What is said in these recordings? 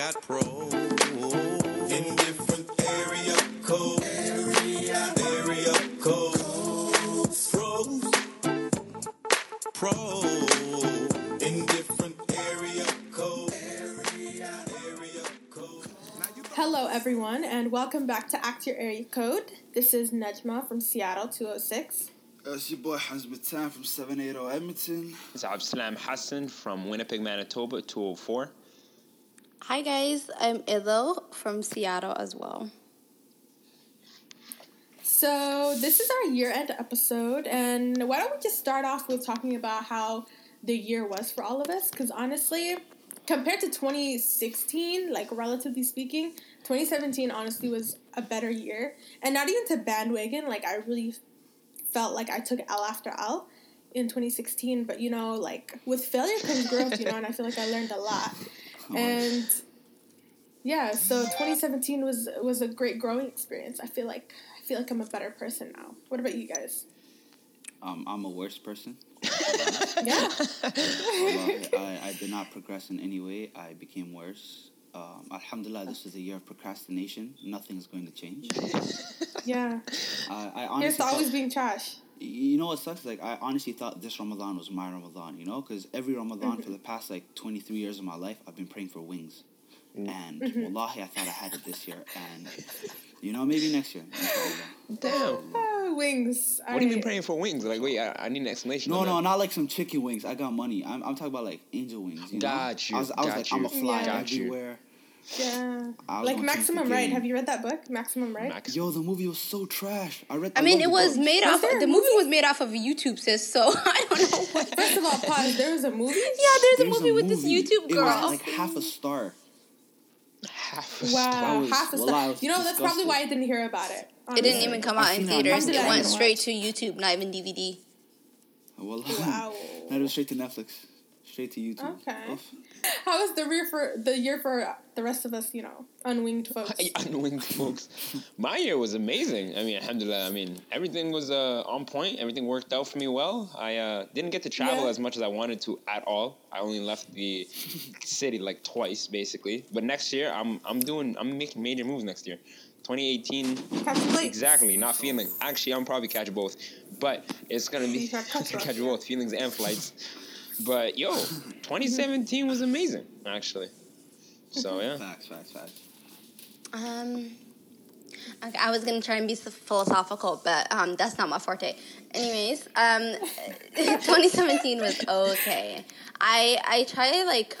got pros. In different area code. Area, area code. Pros. Pros. In different area code. Area, area code. Hello, everyone, and welcome back to Act Your Area Code. This is Najma from Seattle 206. Uh, it's your boy Hans Matan from 780 Edmonton. It's Absalam Hassan from Winnipeg, Manitoba, 204. Hi guys, I'm Ido from Seattle as well. So, this is our year end episode, and why don't we just start off with talking about how the year was for all of us? Because honestly, compared to 2016, like relatively speaking, 2017 honestly was a better year. And not even to bandwagon, like, I really felt like I took L after L in 2016, but you know, like, with failure comes growth, you know, and I feel like I learned a lot. And yeah, so 2017 was was a great growing experience. I feel like I feel like I'm a better person now. What about you guys? Um, I'm a worse person. Yeah. I, I did not progress in any way. I became worse. Um, Alhamdulillah, this is a year of procrastination. Nothing is going to change. Yeah. I, I honestly to always being trash. You know what sucks? Like I honestly thought this Ramadan was my Ramadan. You know, because every Ramadan Mm-hmm. for the past like 23 years of my life, I've been praying for wings. And Mm-hmm. wallahi, I thought I had it this year. And you know, maybe next year. Damn. Ah, wings. What do you mean praying for wings? Like, wait, I, I need an explanation. No, no, that. not like some chicken wings. I got money. I'm, I'm talking about like angel wings. You know? Got you, I was, I was got like, you, I'm a fly got you. Everywhere. Yeah. I was Like Maximum the Right. Have you read that book? Maximum Ride. Max. Yo, the movie was so trash. I read. I mean, it the was book. made Was off. The movie movie? was made off of YouTube, sis. So I don't know what. First of all, pause. There was a movie. Yeah, there's, a There's movie with this movie. YouTube It girl. was like half a star. Half a Wow, That was- half a star. I was You know, that's probably why I didn't hear about it. it didn't even come out in seen it on theaters. It went straight to YouTube, not even DVD. Well, Wow. no, it was straight to Netflix, straight to YouTube. Okay. Oof. How was the year for the year for the rest of us? You know, unwinged folks. Unwinged folks. My year was amazing. I mean, alhamdulillah. I mean, everything was uh, on point. Everything worked out for me well. I uh, didn't get to travel Yeah. as much as I wanted to at all. I only left the city like twice, basically. But next year, I'm I'm doing I'm making major moves next year. 2018, Catch exactly. Not feeling. Actually, I'm probably catch both, but it's gonna be catch both, catch yeah. both feelings and flights. But yo, 2017 was amazing, actually. So yeah. Facts, facts, facts. Um, okay, I was gonna try and be philosophical, but um, that's not my forte. Anyways, um, 2017 was okay. I I try like.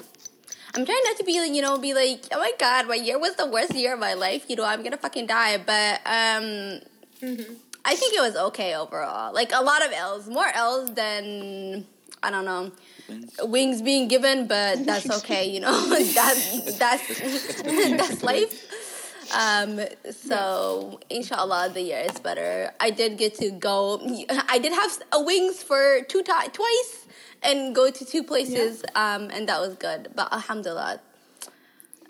I'm trying not to be, you know, be like, oh my god, my year was the worst year of my life. You know, I'm gonna fucking die. But um, I think it was okay overall. Like a lot of L's, more L's than I don't know Wings. wings being given, but that's okay. You know, that's that's that's life. Um, so inshallah, the year is better. I did get to go. I did have a wings for two ti- twice, and go to two places. Um, and that was good. But alhamdulillah,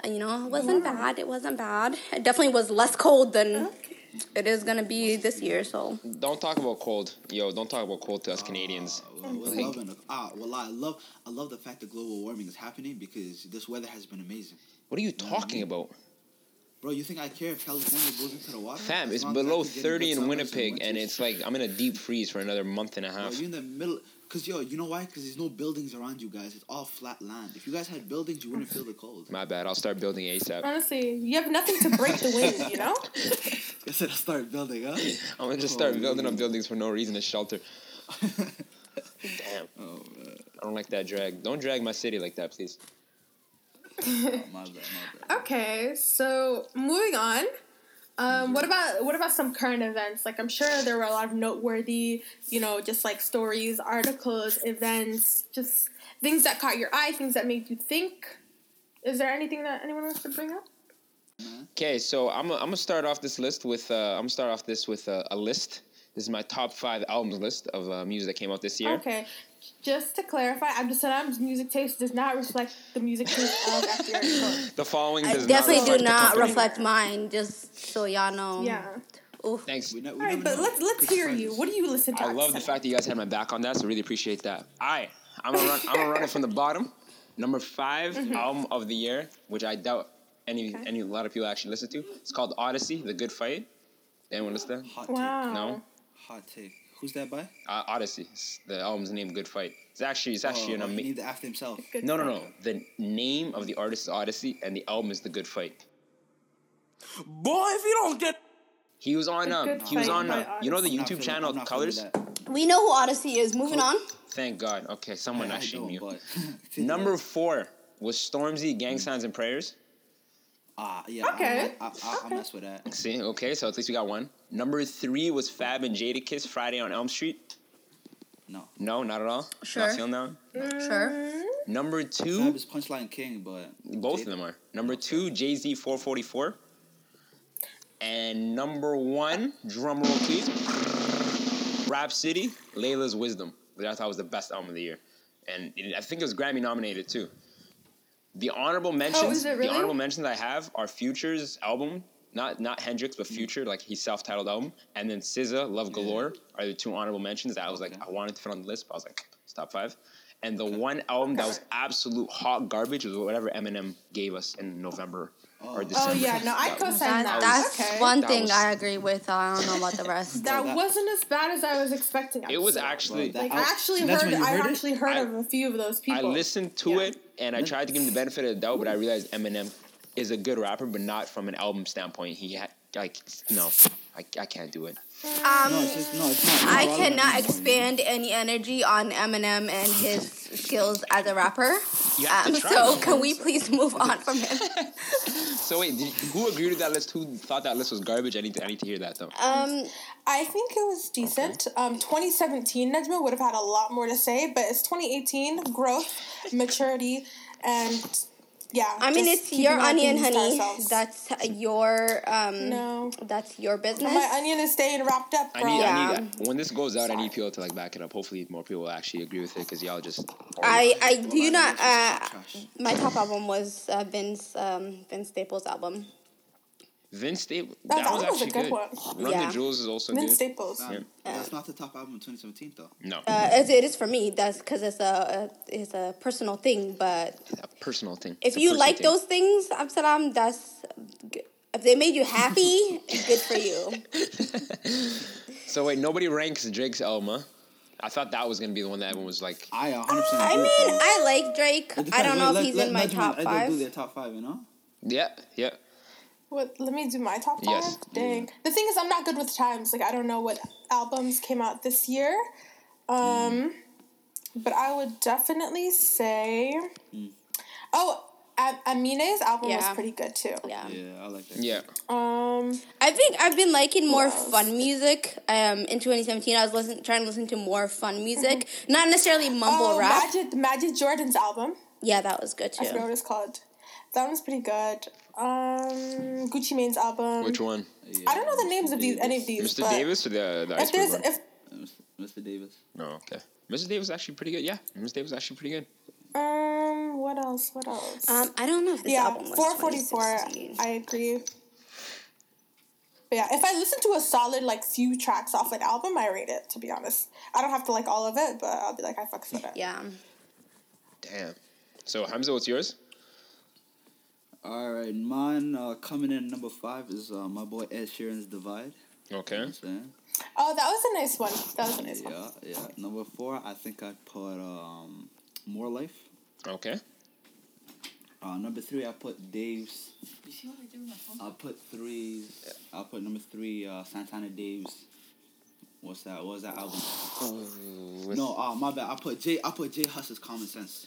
you know, it wasn't Wow. bad. It wasn't bad. It definitely was less cold than. It is gonna be this year. So Don't talk about cold, yo. Don't talk about cold to us Canadians. Uh, well, we're loving it. Ah, well, I love, I love the fact that global warming is happening because this weather has been amazing. What are you talking about, Bro, you think I care if California goes into the water? fam? It's long as I below 30 in Winnipeg, and winters. it's like I'm in a deep freeze for another month and a Bro, half. you're in the middle. Cause yo, you know why? Cause there's no buildings around you guys. It's all flat land. If you guys had buildings, you wouldn't feel the cold. My bad. I'll start building ASAP. Honestly, you have nothing to break the wind. You know. I said I'll start building, huh? I'm gonna just start Oh, building up yeah. buildings for no reason to shelter. Damn, Oh man, I don't like that drag. Don't drag my city like that, please. oh, my bad, my bad. Okay, so moving on. Um, what about what about some current events? Like I'm sure there were a lot of noteworthy, you know, just like stories, articles, events, just things that caught your eye, things that made you think. Is there anything that anyone wants to bring up? Okay, so I'm I'm gonna start off this list with uh, I'm gonna start off this with a, a list. This is my top five albums list of uh, music that came out this year. Okay, just to clarify, I'm just Abdusalam's music taste does not reflect the music taste of After The following I does definitely not do reflect the not reflect mine. Just so y'all know. Yeah. Oof. Thanks. We ne- we All right, never but know. let's let's Good hear friends. you. What do you listen to? I love the fact that you guys had my back on that, so really appreciate that. I I'm gonna run I'm gonna run it from the bottom. Number 5 Mm-hmm. album of the year, which I doubt any Okay. any a lot of people actually listen to. It's called Oddisee, The Good Fight. Anyone listen to that? Hot Wow. take. No. Hot take. Who's that by? Uh, Oddisee. It's the album's name, Good Fight. It's actually it's actually oh, an he amazing. named after himself. Good No, no, no. The name of the artist is Oddisee, and the album is The Good Fight. Boy, if you don't get He was on um, he was on by uh, you know the YouTube feeling- channel I'm not feeling Colors. We know who Oddisee is. Moving on. Thank God. Okay, someone I actually knew. Number four was Stormzy, Gang Signs and Prayers. Ah, yeah. Okay. I, I, I, I mess with that. See, okay, so at least we got one. Number three was Fab and Jadakiss Friday on Elm Street. No. No, not at all. Sure. Not feeling that one? Sure. Number two, Fab is Punchline King, but both of them are. Number two, Jay Z 444. And number one, drum roll please, Rap City, Laila's Wisdom, which I thought was the best album of the year. And I think it was Grammy nominated too. The honorable oh, mentions, Oh, it the honorable mentions I have are Future's album, not not Hendrix, but Future, like his self-titled album, and then SZA, Love Galore are the two honorable mentions that I was like Okay. I wanted to fit on the list, but I was like it's top five. And the one album that was absolute hot garbage was whatever Eminem gave us in November or Oh. December. Oh yeah, no, I That- co-sign That, that. that's okay. one That thing was- I agree with. I don't know about the rest. That that- wasn't as bad as I was expecting. It was actually. actually. Like I I- actually that's heard. I actually heard I- of a few of those people. I listened to Yeah. it and I tried to give him the benefit of the doubt, but I realized Eminem is a good rapper, but not from an album standpoint. He had like no, I, I can't do it. Um, no, it's just no. It's not. I it's not cannot relevant anymore, expand any energy on Eminem and his skills as a rapper. You have to Um, try. so can we please move on from him? So wait, did, who agreed with that list? Who thought that list was garbage? I need to, I need to hear that though. Um, I think it was decent. Um, 2017 Nejma would have had a lot more to say, but it's 2018 growth, maturity, and yeah. I mean, it's your onion, honey. That's your um. no. That's your business. My onion is staying wrapped up, I need, Yeah. I need when this goes out, I need people to like back it up. Hopefully, more people will actually agree with it because y'all just. I I do Well, not. Uh, my top album was uh, Vince um Vince Staples album. Vince Staples. That That, was album was a actually good good. one. Run Yeah. the Jewels is also Vince good. Staples. Um, Yeah. That's not the top album in 2017 though. No, Uh, it, it is for me. That's because it's a, a it's a personal thing. But a personal thing. if It's you like thing. those things, Amsterdam, that's good. if they made you happy, it's good for you. So wait, nobody ranks Drake's Elma. I thought that was gonna be the one that everyone was like. I 100 percent I mean. I like Drake. I don't know Let- if he's let- in my let top them- let them five. do their top five, you know. Yeah, yeah. What? Let me do my top five. Yes. Dang. The thing is, I'm not good with times. Like, I don't know what albums came out this year. Um, but I would definitely say. Oh, Am- Amine's album was pretty good too. Yeah. Yeah, I like that. Yeah. Um, I think I've been liking more else? fun music. Um, in 2017, I was listen, trying to listen to more fun music, not necessarily mumble oh, rap. Magic, Majid Jordan's album. Yeah, that was good too. I forgot what it's called. That one's pretty good. Um, Gucci Mane's album. Which one? Yeah, I don't know the names of these, any of these. Mr. Davis or the the If Iceberg there's, one? if Mr. Davis. No, okay. Mr. Davis is actually pretty good. Yeah, Mr. Davis is actually pretty good. um, what else? What else? Um, I don't know if this yeah, album was 444. I agree. But yeah, if I listen to a solid like few tracks off an album, I rate it. To be honest, I don't have to like all of it, but I'll be like, I fucks with it. Yeah. Damn. So Hamza, what's yours? All right, mine uh, coming in number five is uh, my boy Ed Sheeran's Divide. You know Okay. what I'm saying? Oh, that was a nice one. That was a nice one. Yeah, yeah. Number four, I think I'd put um, More Life. Okay. Uh, number three, I put Dave's. I'll put three. I'll put number three, uh, Santan Dave's. What's that? What was that album? With- No, uh, my bad. I put J. I put J Hus's Common Sense.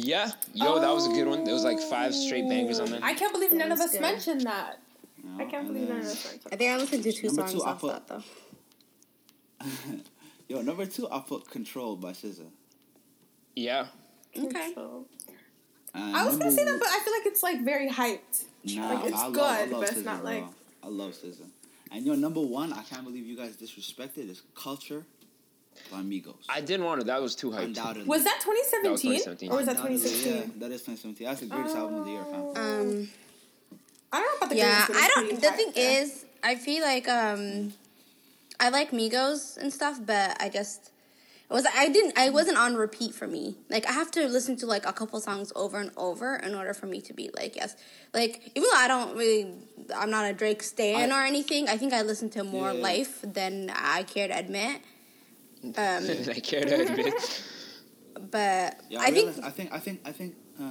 Yeah. Yo, that was a good one. There was like five straight bangers on that. I can't believe none of us good. mentioned that. you I can't believe none of us mentioned. I think I listened to two Number songs two, I off put- that though. Yo, number two, I put Control by SZA. Yeah. Okay. So- And I was gonna say that, but I feel like it's like very hyped. Nah, Like, it's I love, good, I love but it's SZA, not bro. like- I love SZA. And yo, number one, I can't believe you guys disrespected is Culture by Migos. I didn't want to. That was too hyped. Undoubtedly. Was that 2017? That was 2017. Or was that Undoubtedly, 2016? Yeah, that is 2017. That's the greatest album of the year, fam. Um. I don't know about the Yeah, greatest, but I don't. The hyped thing there. is, I feel like um, I like Migos and stuff, but I just It was I didn't I wasn't on repeat for me. Like I have to listen to like a couple songs over and over in order for me to be like yes. Like even though I don't really I'm not a Drake stan I- or anything, I think I listen to more Yeah. life than I care to admit. Um, I care to admit. but Yeah, I, I, think I think I think I think uh,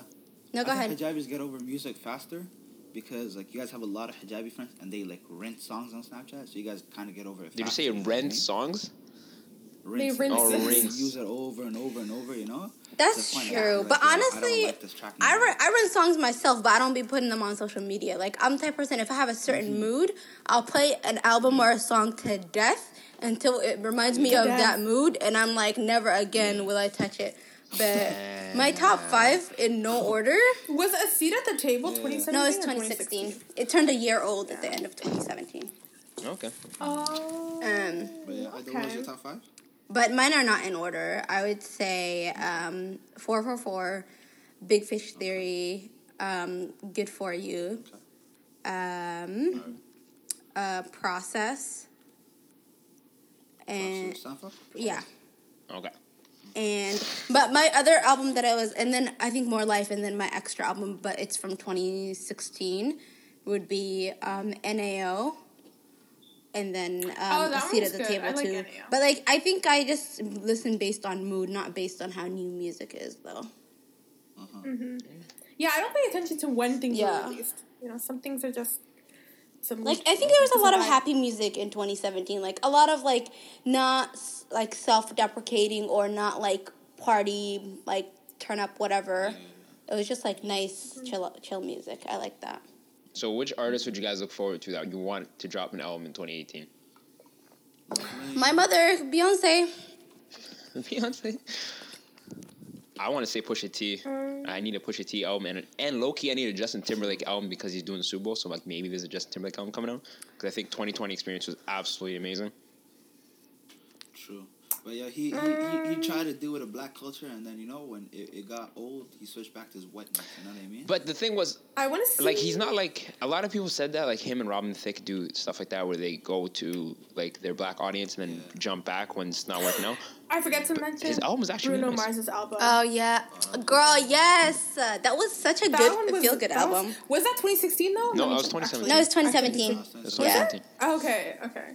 no go I ahead. think hijabis get over music faster because like you guys have a lot of hijabi friends and they like rent songs on Snapchat, so you guys kind of get over it. Did you say know what rent mean? songs? Rinse. They it. rinse Like, it. rinse. Use it over and over and over. You know. That's To true. where, like, but yo, I don't honestly, like I anymore. run, I run songs myself, but I don't be putting them on social media. Like I'm the type of person. If I have a certain Mm-hmm. mood, I'll play an album or a song to death until it reminds me To of that mood, and I'm like, never again will I touch it. But my top five in no order. Was a seat at the table 2017? No, it's or 2016. It turned a year old at the end of 2017. Okay. Oh. Um, But yeah, what was Okay. your top five? but mine are not in order. I would say um, 444, Big Fish Theory, um, Good For You, um, uh, Process, and Sampha? yeah. Okay. And but my other album that I was and then I think More Life and then my extra album, but it's from 2016, would be um, NAO. And then um, Oh, a seat at the good. table I like too. NAO. But like I think I just listen based on mood, not based on how new music is though. Uh-huh. Yeah, I don't pay attention to when things Yeah. are released. You know, some things are just some Like I think there was a lot of happy music in 2017. Like a lot of like not like self-deprecating or not like party like turn up whatever. Mm. It was just like nice mm-hmm. chill chill music. I like that. So, which artist would you guys look forward to that you want to drop an album in 2018? My mother, Beyonce. Beyonce. I want to say Pusha T. Mm. I need a Pusha T album, and and low key, I need a Justin Timberlake album because he's doing the Super Bowl. So like maybe there's a Justin Timberlake album coming out because I think 2020 experience was absolutely amazing. True. But yeah, he, he, he, he tried to do with a black culture, and then you know when it, it got old, he switched back to his whiteness. You know what I mean? But the thing was, I want to see. like he's not like a lot of people said that like him and Robin Thicke do stuff like that where they go to like their black audience and then Yeah. jump back when it's not working out. I forgot to mention his album is actually Bruno nice. Mars's album. Oh yeah, girl, yes, uh, that was such a That good was- feel good that was- album. Was, that 2016 though? No, Let me that was check, 2017. No, actually. it's 2017. Actually, That's Yeah. 2017. Okay, okay.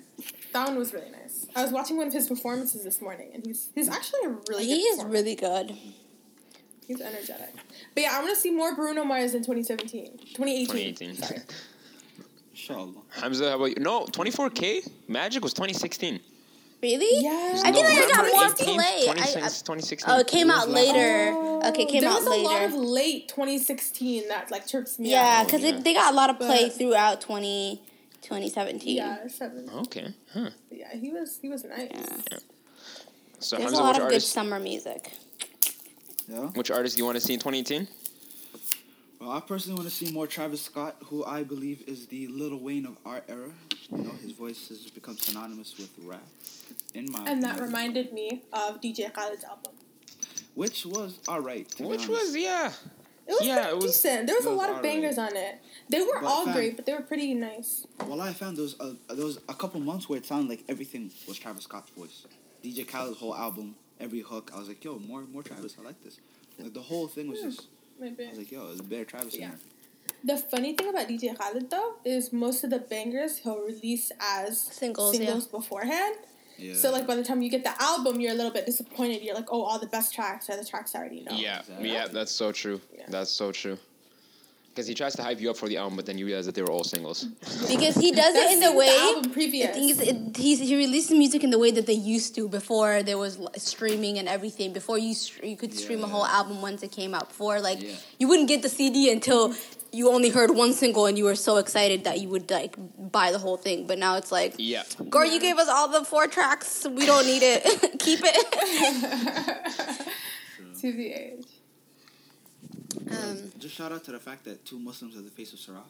That one was really nice. I was watching one of his performances this morning, and he's he's actually a really He good is really good. he's energetic. But yeah, I want to see more Bruno Mars in 2017, 2018. 2018. Sorry. Inshallah. Hamza, how about you? No, 24K Magic was 2016. Really? Yeah. I feel I got more 18th, play. I- 2016 I- 2016. Oh, it came It out later. Oh, okay, it came there was a lot of late 2016 that like trips me Yeah, because oh, yeah. they got a lot of play But- throughout 20, 2017. Yeah, seven. Okay, huh. Yeah, he was he was nice. Yeah. So There's a lot which of good summer music. Yeah. which artist do you want to see in 2018? Well, I personally want to see more Travis Scott, who I believe is the Lil Wayne of our era. You know, his voice has become synonymous with rap. In my And that opinion. reminded me of DJ Khaled's album. which was alright. Which honest. was yeah. It was Yeah, pretty it was- decent. There was it a lot of alright. bangers on it. They were But all fam- great, but they were pretty nice. Well, I found those uh, there was a couple months where it sounded like everything was Travis Scott's voice. DJ Khaled's whole album, every hook, I was like, yo, more more Travis. I like this. Like the whole thing was just, Maybe. I was like, yo, it's better Travis. Yeah. Yeah. The funny thing about DJ Khaled though is most of the bangers he'll release as Singles, singles beforehand. Yeah. So like by the time you get the album, you're a little bit disappointed. You're like, oh, all the best tracks are the tracks I already know. Yeah, exactly. yeah, that's so true. Yeah. That's so true. Because he tries to hype you up for the album, but then you realize that they were all singles. Because he does it in the That's way. album I previous. think it, he's, he releases music in the way that they used to before there was streaming and everything. Before you you could stream a whole Yeah. album once it came out. Before like Yeah. you wouldn't get the CD until you only heard one single and you were so excited that you would like buy the whole thing. But now it's like, Yeah. girl, you gave us all the four tracks. We don't need it. Keep it. to the age. Um, Just shout out to the fact that two Muslims are the face of Ciroc.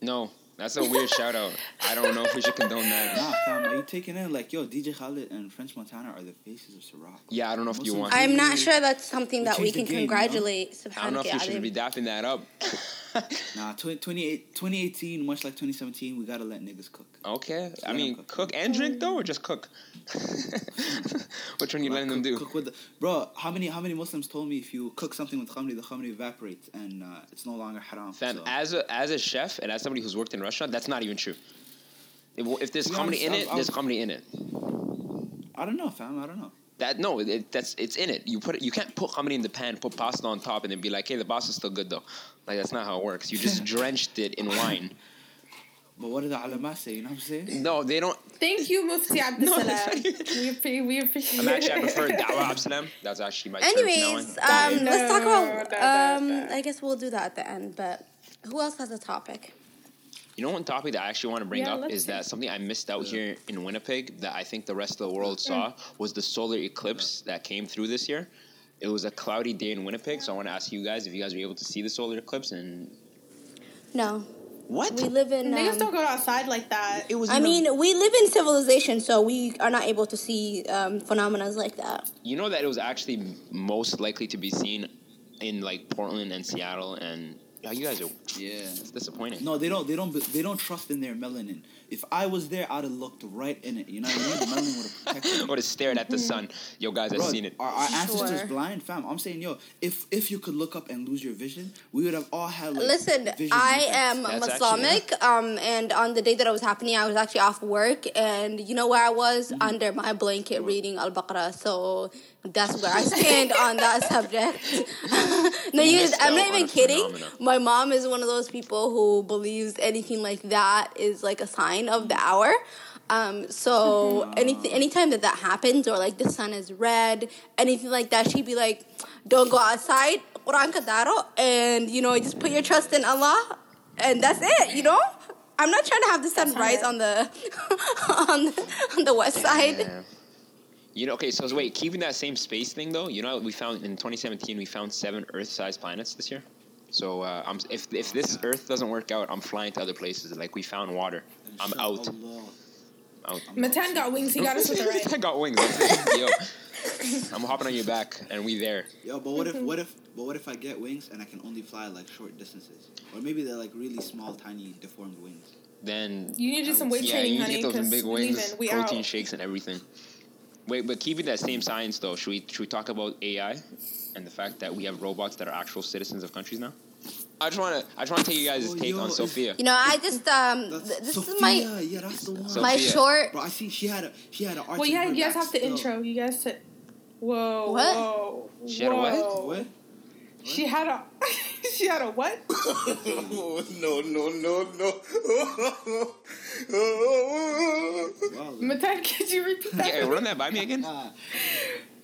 No, that's a weird shout out. I don't know if we should condone that. Nah, fam, are you taking in like, yo, DJ Khaled and French Montana are the faces of Ciroc? Yeah, I don't know if you want. I'm not sure that's something We that we changed can game, you know? congratulate. I don't know if you should be Ya dapping that up. Nah, 20, 2018, much like 2017, we gotta let niggas cook. okay, I mean, cook. cook and drink though, or just cook? Which one you letting them cook, do? Cook with the, bro, how many how many Muslims told me if you cook something with khamri, the khamri evaporates and uh, it's no longer haram. Fam, so. as a as a chef and as somebody who's worked in a restaurant, that's not even true. If, if there's be in it, I've- there's I've- in it. I don't know, fam. I don't know. That no, it, that's it's in it. You put it, you can't put comedy in the pan, put pasta on top, and then be like, hey, the pasta is still good though. Like that's not how it works. You just drenched it in wine. But what did the ulama say? You know what I'm saying? No, they don't. Thank you, Mufti Abdul No, Salam. we, appre- we appreciate I'm actually I prefer Dawah Absalam. That's actually my Anyways, from now on. um, let's talk about. da, da, Um. I guess we'll do that at the end. But who else has a topic? You know one topic that I actually want to bring Yeah, up is hear that something I missed out here in Winnipeg that I think the rest of the world saw was the solar eclipse that came through this year. It was a cloudy day in Winnipeg, so I want to ask you guys if you guys were able to see the solar eclipse and No, what we live in. Niggas um, don't go outside like that. it was. I in a- mean, we live in civilization, so we are not able to see um, phenomena like that. you know that it was actually most likely to be seen in like Portland and Seattle, and yeah, you guys are. Yeah. It's disappointing. No, they don't. They don't. They don't trust in their melanin. If I was there, I'd have looked right in it. You know what I mean? The melanin would have protected me. Or to stared at the sun. Yo, guys, I've seen it. Are our ancestors Sure. blind, fam? I'm saying, yo, if if you could look up and lose your vision, we would have all had like. Listen, vision I am That's actually- Islamic, um, and on the day that it was happening, I was actually off work, and you know where I was Mm-hmm. under my blanket reading Al Baqarah. So that's where I stand on that subject. no, you guys, I'm not even kidding. phenomena. My mom is one of those people who believes anything like that is like a sign of the hour. Um, so anything, anytime that that happens, or like the sun is red, anything like that, she'd be like, "Don't go outside, Quran kadaro, and you know, just put your trust in Allah, and that's it." You know, I'm not trying to have the sun rise on the on the, on the west side. Yeah. You know, okay, so wait, keeping that same space thing though, you know, we found in 2017 we found seven Earth-sized planets this year. So uh, I'm, if if this Earth doesn't work out, I'm flying to other places. Like we found water, I'm out. Inshallah. out. Matan got wings. He got us with the right. I got wings. Yo, I'm hopping on your back, and we there. Yo, but what if what if but what if I get wings and I can only fly like short distances, or maybe they're like really small, tiny, deformed wings? Then You need to do some weight yeah, training, you need honey. get those Because big wings. We protein out. shakes, and everything. Wait, but keeping that same science though, should we should we talk about AI and the fact that we have robots that are actual citizens of countries now? I just wanna I just wanna take you guys' Oh, take yo, on Sophia. You know, I just um, th- this Sophia. is my yeah, that's the one. Sophia. my short. Bro, I see she had a she had an. Well, yeah, you guys have to still. intro. You guys said, whoa, What? whoa, She had a what? whoa. What? She had a, she had a what? no, no, no, no. Wow. Matan, could you repeat that? Yeah, run that by me again.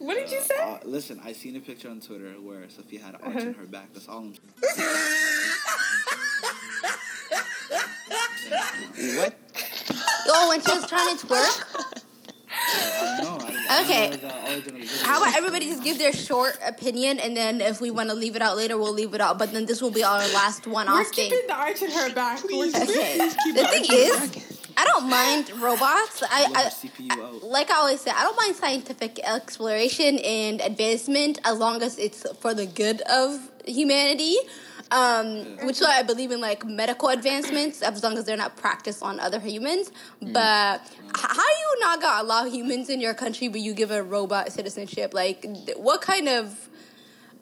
Nah. What did you uh, say? Uh, listen, I seen a picture on Twitter where Sophia had an arch in her back. That's all I'm What? Oh, when she was trying to twerk. Uh, I. I, Okay. I know the original video. How about everybody just give their short opinion, and then if we want to leave it out later, we'll leave it out. But then this will be our last We're one-off thing. keeping the arch in her back. We're keeping- Okay. The thing is, I don't mind robots. I, I, her CPU I out. like I always say, I don't mind scientific exploration and advancement as long as it's for the good of humanity. Um, which is why I believe in like medical advancements as long as they're not practiced on other humans. But h- how you not gonna allow humans in your country, but you give a robot citizenship? Like, what kind of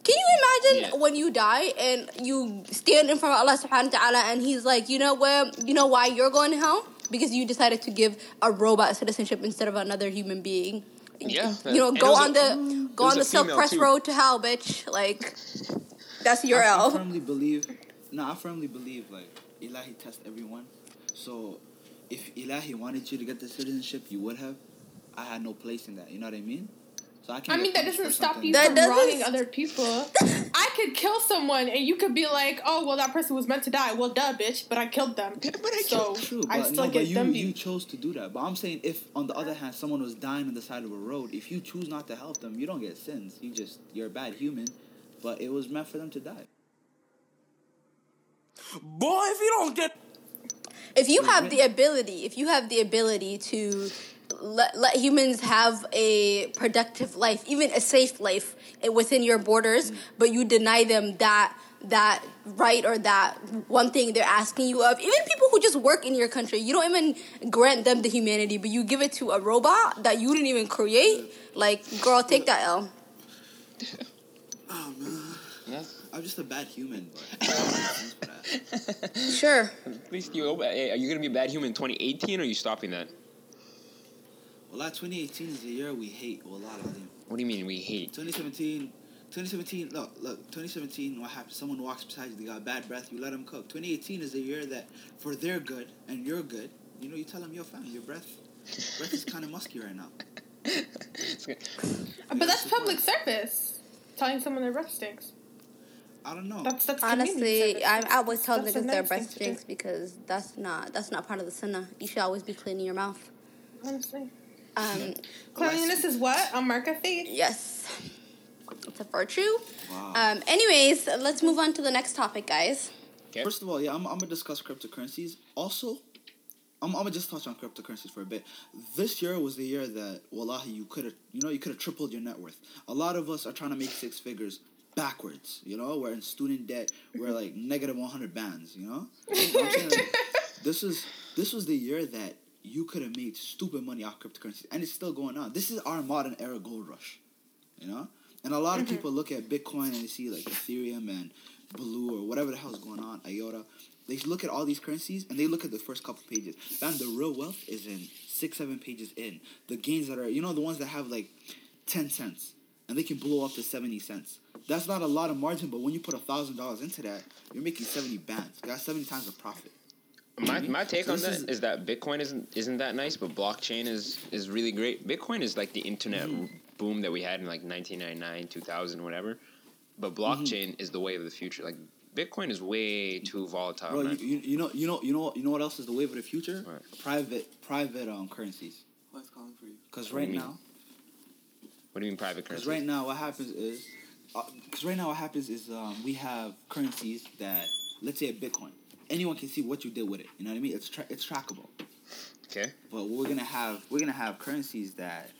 can you imagine Yeah. when you die and you stand in front of Allah subhanahu wa ta'ala and he's like, you know what, you know why you're going to hell? Because you decided to give a robot citizenship instead of another human being. Yeah, You know, go mm. on a- the go on the Silk female, Press too. Road to hell, bitch. Like that's your I, I L. firmly believe. No, I firmly believe like Ilahi test everyone. So, if Ilahi wanted you to get the citizenship, you would have. I had no place in that. You know what I mean? So I can. I mean, that doesn't stop you That from doesn't- wronging other people. I could kill someone and you could be like, oh, well, that person was meant to die. Well, duh, bitch, but I killed them. but I so True, I still no, get but you, them you chose to do that. But I'm saying, if on the other hand, someone was dying on the side of a road, if you choose not to help them, you don't get sins. You just you're a bad human. But it was meant for them to die. Boy, if you don't get if you have the ability, if you have the ability to let, let humans have a productive life, even a safe life eh, within your borders, but you deny them that that right or that one thing they're asking you of. Even people who just work in your country, you don't even grant them the humanity, but you give it to a robot that you didn't even create. Like, girl, take that L. Oh man, Yes. I'm just a bad human. Sure. At least you. Are you gonna be a bad human in 2018, or are you stopping that? Well, that 2018 is the year we hate. Well, a lot of them. What do you mean we hate? 2017. 2017, look, look, 2017, what happens? Someone walks beside you, they got bad breath, you let them cook. 2018 is the year that, for their good and your good, you know, you tell them, yo, fam, your breath, breath is kind of musky right now. But that's public service. Telling someone their breath stinks. I don't know. That's that's community Honestly. I, I That's- always tell that's a niggas their breath thing to do. stinks because that's not that's not part of the sunnah. You should always be cleaning your mouth. Honestly, Um, cleanliness is what a mark of faith. yes, it's a virtue. wow. Um, anyways, let's move on to the next topic, guys. Okay. First of all, yeah, I'm, I'm gonna discuss cryptocurrencies. Also, I'm, I'm gonna just touch on cryptocurrencies for a bit. This year was the year that, wallahi, you could have, you know, you could have tripled your net worth. A lot of us are trying to make six figures backwards. You know, we're in student debt. We're like negative 100 bands. You know, like, this is this was the year that you could have made stupid money off cryptocurrencies, and it's still going on. This is our modern era gold rush. You know, and a lot of mm-hmm. people look at Bitcoin and they see like Ethereum and Blue or whatever the hell is going on, IOTA. They look at all these currencies and they look at the first couple pages. And the real wealth is in six, seven pages in. The gains that are, you know, the ones that have like 10 cents and they can blow up to 70 cents. That's not a lot of margin, but when you put a thousand dollars into that, you're making 70 bands. You got 70 times the profit. My, my take So on that is- is, that Bitcoin isn't isn't that nice, but blockchain is is really great. Bitcoin is like the internet Mm-hmm. boom that we had in like 1999, 2000, whatever. But Mm-hmm. blockchain is the way of the future. Like Bitcoin is way too volatile. Bro, you, you, you know you know you know you know what else is the wave of the future? What? Private private um currencies. What's calling for you? Because right now, what do you mean private Because right now, what happens is, because right now what happens is um, we have currencies that, let's say a Bitcoin, anyone can see what you did with it. You know what I mean? It's tra- it's trackable. Okay. But we're gonna have we're gonna have currencies that,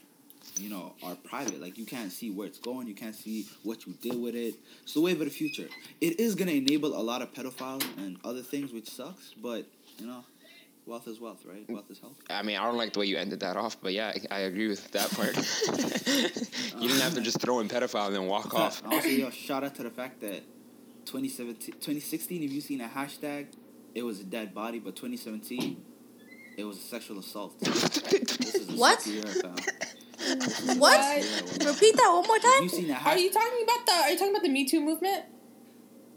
you know, are private. Like you can't see where it's going. You can't see what you did with it. It's the wave of the future. It is gonna enable a lot of pedophiles and other things, which sucks. But you know, wealth is wealth, right? Wealth is health. I mean, I don't like the way you ended that off, but yeah, I, I agree with that part. you didn't have to uh-huh. just throw in pedophile and then walk off. Also, yo, shout out to the fact that 2017, 2016, if you seen a hashtag, it was a dead body, but 2017, it was a sexual assault. This is a What? sick year, fam. What? What? Repeat that one more If you time. seen a Are you talking about the? Are you talking about the Me Too movement?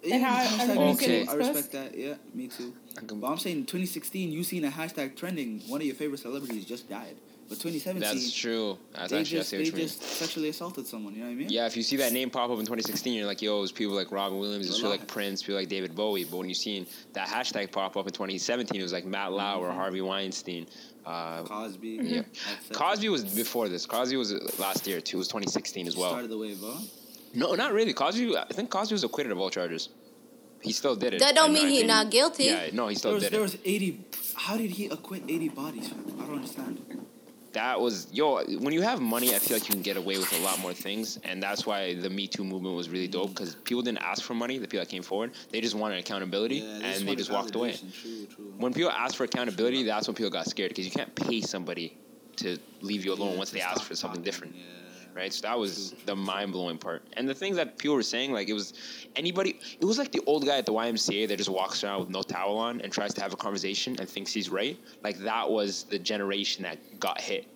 and how everybody's getting I respect that. Yeah, me too. I can- But I'm saying 2016, you seen a hashtag trending. One of your favorite celebrities just died. But 2017, That's true. That's they actually, I just see they you mean. just sexually assaulted someone. You know what I mean? Yeah, if you see that name pop up in 2016, you're like, yo, it was people like Robin Williams, it was people like Prince, people like David Bowie. But when you seen that hashtag pop up in 2017, it was like Matt Lauer, Harvey Weinstein. Uh, Cosby. Yeah. Cosby was before this. Cosby was last year too. It was 2016 as well. started the wave, huh? No, not really. Cosby, I think Cosby was acquitted of all charges. He still did it. That don't mean my he opinion. not guilty. Yeah, no, he still There was, did there it. was 80. How did he acquit 80 bodies? I don't understand. That was yo. When you have money, I feel like you can get away with a lot more things, and that's why the Me Too movement was really dope because people didn't ask for money. The people that came forward, they just wanted accountability, Yeah, and just they just walked away. True, true. When people ask for accountability, that's when people got scared because you can't pay somebody to leave you alone Yeah, once they ask for something talking, different. yeah. Right, so that was the mind blowing part, and the things that people were saying, like it was anybody. It was like the old guy at the YMCA that just walks around with no towel on and tries to have a conversation and thinks he's right. Like that was the generation that got hit.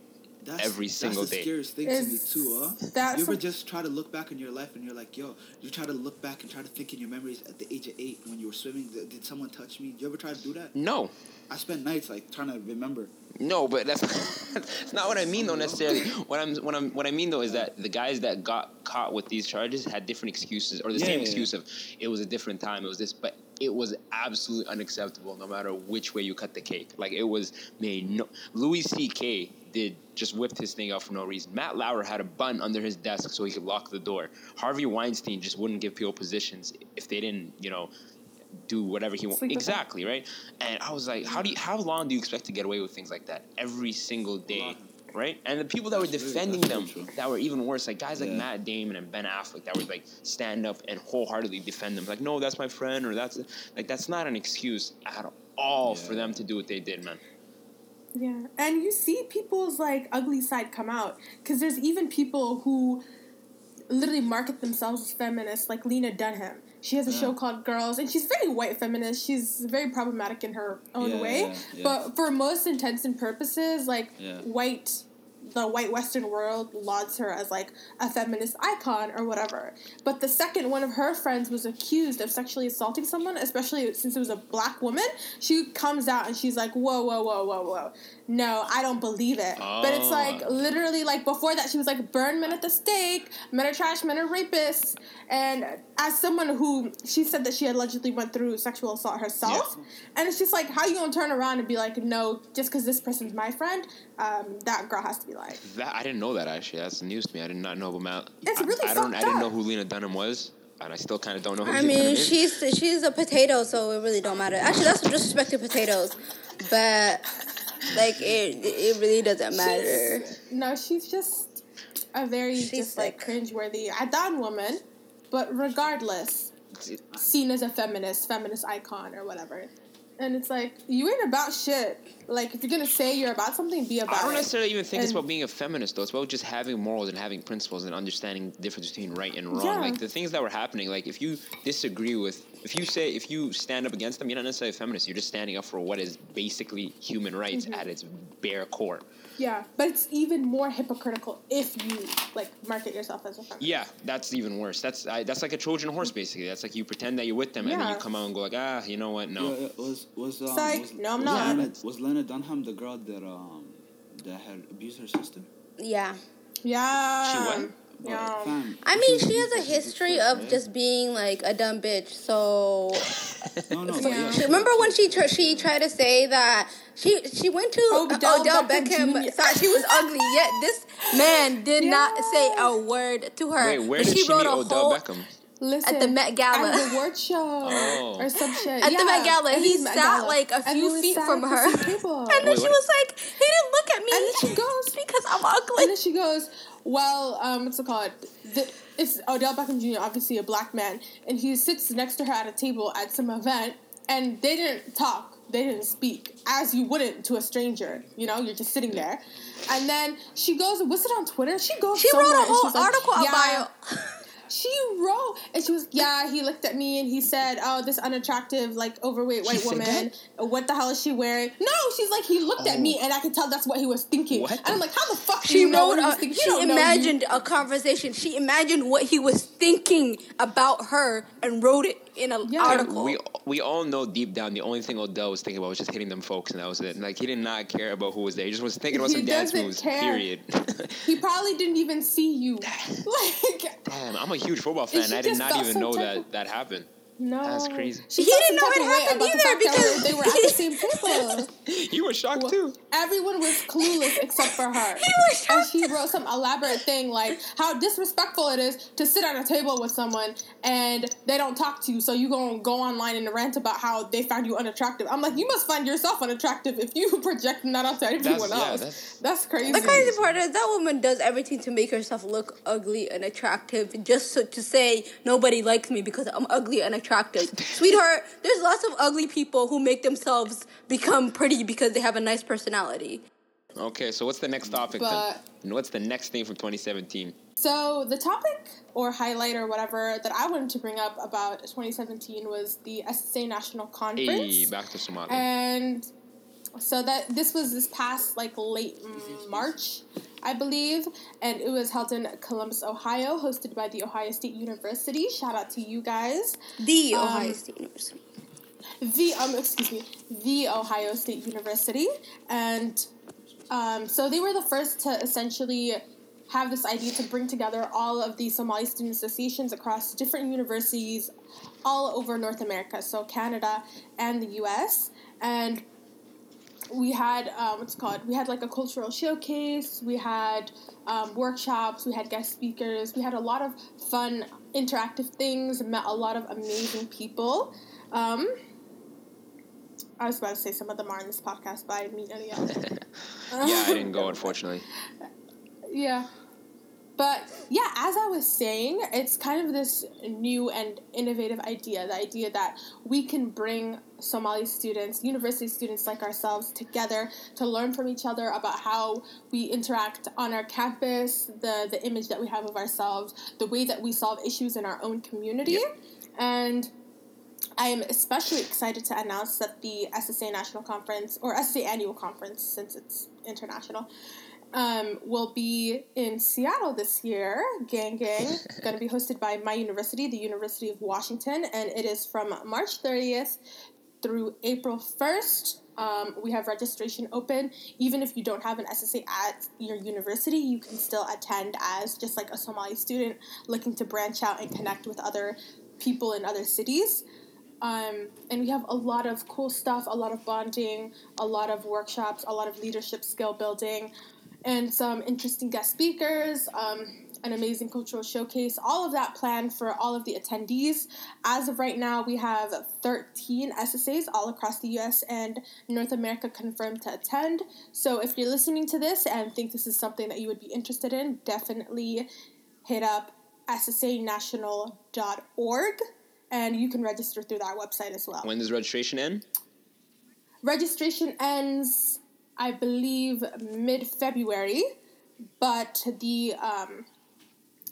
That's, every single that's the day. scariest thing to me too, huh? that you ever some- just try to look back in your life and you're like, yo, you try to look back and try to think in your memories at the age of eight when you were swimming. Did, did someone touch me? Did you ever try to do that? No, I spent nights like trying to remember. No, but that's that's not what I mean though necessarily. What I'm what I'm what I mean though is that the guys that got caught with these charges had different excuses or the Yeah, same yeah, excuse of it was a different time, it was this, but it was absolutely unacceptable no matter which way you cut the cake. Like it was made no Louis C.K. did just whipped his thing out for no reason. Matt Lauer had a bun under his desk so he could lock the door. Harvey Weinstein just wouldn't give people positions if they didn't, you know, do whatever he wants. Sleep with them. Exactly, right? And I was like, how do you, how long do you expect to get away with things like that every single day? Right? And the people that were That's very- defending that's them very that were even worse, like guys like Yeah. Matt Damon and Ben Affleck that would like stand up and wholeheartedly defend them. Like, no, that's my friend, or that's like that's not an excuse at all for them to do what they did, man. Yeah, and you see people's like ugly side come out because there's even people who literally market themselves as feminists, like Lena Dunham. She has a Yeah. show uh. called Girls, and she's very white feminist. She's very problematic in her own Yeah, way, yeah, but for most intents and purposes, like white. The white Western world lauds her as like a feminist icon or whatever. But the second one of her friends was accused of sexually assaulting someone, especially since it was a black woman, she comes out and she's like, "Whoa, whoa, whoa, whoa, whoa! No, I don't believe it." But it's Oh. like literally like before that, she was like, "Burn men at the stake, men are trash, men are rapists." And as someone who she said that she allegedly went through sexual assault herself, and it's just like, how are you gonna turn around and be like, "No, just because this person's my friend, um, that girl has to be like." That I didn't know that actually. That's news to me. I did not know about Matt. It's really I, I don't. fucked I didn't know who Lena Dunham was, and I still kind of don't know who. I Lena Dunham mean, is. she's she's a potato, so it really don't matter. Actually, that's disrespect to potatoes, but like it it really doesn't matter. She's- no, she's just a very She's just like sick. cringeworthy Adan woman, but regardless, seen as a feminist, feminist icon or whatever. And it's like you ain't about shit. Like if you're gonna say you're about something, be about I don't it. necessarily even think it's about being a feminist though. It's about just having morals and having principles and understanding the difference between right and wrong. Yeah. Like the things that were happening. Like if you disagree with, if you say, if you stand up against them, you're not necessarily a feminist. You're just standing up for what is basically human rights Mm-hmm. at its bare core. Yeah, but it's even more hypocritical if you like market yourself as a feminist. Yeah, that's even worse. That's I, that's like a Trojan horse basically. That's like you pretend that you're with them and then you come out and go like, ah, you know what? No. Yeah, yeah, was was um, Psych. was, No, I'm was not. Lena, was Lena Dunham the girl that um that had abused her sister? Yeah, Yeah. She what? Yeah. I mean, she has a is- this is history of just being like a dumb bitch. So no, no. Yeah. but yeah, She- remember when she tr- she tried to say that she she went to Odell Odell, Beckham Beckham, Jr. thought she was ugly. Yet this man did not say a word to her. Wait, where did she, wrote meet a Odell whole Beckham? Listen, At the Met Gala. At the award show. Oh. Or some shit. At the Met Gala, he Met sat, Gala. like, a few feet from at the her. And then Wait, she what? was like, he didn't look at me. And then she goes- because I'm ugly." And then she goes, "Well, um, what's it called? The, it's Odell Beckham Jr. Obviously a black man, and he sits next to her at a table at some event, and they didn't talk, they didn't speak, as you wouldn't to a stranger. You know, you're just sitting there, and then she goes, was it on Twitter? She goes, She wrote a whole she's like, article yeah, about She wrote, and she was, yeah, he looked at me and he said, oh, this unattractive, like, overweight white said woman, what the hell is she wearing? No, she's like, he looked at me oh. and I could tell that's what he was thinking. What And I'm like, how the fuck do She you know wrote. what he was A, she You don't know you. imagined a conversation. She imagined what he was thinking about her and wrote it in an Yeah. article. We we all know deep down the only thing Odell was thinking about was just hitting them folks, and that was it. Like he did not care about who was there. He just was thinking about He some dance moves. care. Period. He probably didn't even see you. like, Damn, I'm a huge football fan. I did not even know that that happened. No. That's crazy. She He didn't know type it happened about the either because- they were at the same table. You were shocked Well, too. Everyone was clueless except for her. he was shocked. and she wrote some elaborate thing like how disrespectful it is to sit at a table with someone and they don't talk to you, so you gonna go online and rant about how they found you unattractive. I'm like, you must find yourself unattractive if you projecting that onto everyone yeah, else. that's- That's, crazy. The crazy part is that woman does everything to make herself look ugly and attractive, just so, to say nobody likes me because I'm ugly and attractive. Sweetheart, there's lots of ugly people who make themselves become pretty because they have a nice personality. Okay, so what's the next topic But- then? What's the next thing from 2017? So the topic or highlight or whatever that I wanted to bring up about 2017 was the SSA National Conference. Hey, back to Somalia. and so that this was this past like late March, I believe, and it was held in Columbus, Ohio, hosted by the Ohio State University. Shout out to you guys. The Um, Ohio State University. The um, excuse me, the Ohio State University, and um, so they were the first to essentially have this idea to bring together all of the Somali student associations across different universities all over North America, so Canada and the U.S. and we had um, what's it called? We had like a cultural showcase. We had um, workshops. We had guest speakers. We had a lot of fun, interactive things. Met a lot of amazing people. Um, I was about to say some of them are in this podcast, but I immediately yeah, I didn't go unfortunately. Yeah. But yeah, as I was saying, it's kind of this new and innovative idea the idea that we can bring Somali students, university students like ourselves, together to learn from each other about how we interact on our campus, the, the image that we have of ourselves, the way that we solve issues in our own community. Yep. And I am especially excited to announce that the SSA National Conference, or SSA Annual Conference, since it's international, um, will be in Seattle this year. Gang Gang, going to be hosted by my university, the University of Washington, and it is from March 30th through April 1st. Um, we have registration open. Even if you don't have an SSA at your university, you can still attend as just like a Somali student looking to branch out and connect with other people in other cities. Um, and we have a lot of cool stuff, a lot of bonding, a lot of workshops, a lot of leadership skill building, and some interesting guest speakers, um, an amazing cultural showcase, all of that planned for all of the attendees. As of right now, we have 13 SSAs all across the US and North America confirmed to attend. So if you're listening to this and think this is something that you would be interested in, definitely hit up ssanational.org and you can register through that website as well. When does registration end? Registration ends, I believe, mid February, but the um,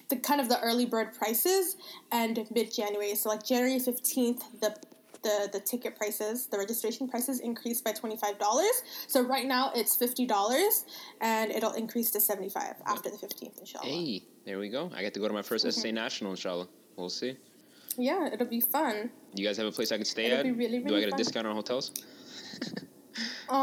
the kind of the early bird prices and mid January. So like January fifteenth, the the the ticket prices, the registration prices increased by twenty five dollars. So right now it's fifty dollars, and it'll increase to seventy five after the fifteenth, inshallah. Hey, there we go. I get to go to my 1st SA National, inshallah. We'll see. Yeah, it'll be fun. You guys have a place I could stay It'll at? be really, Do I really get a fun. discount on hotels? Um,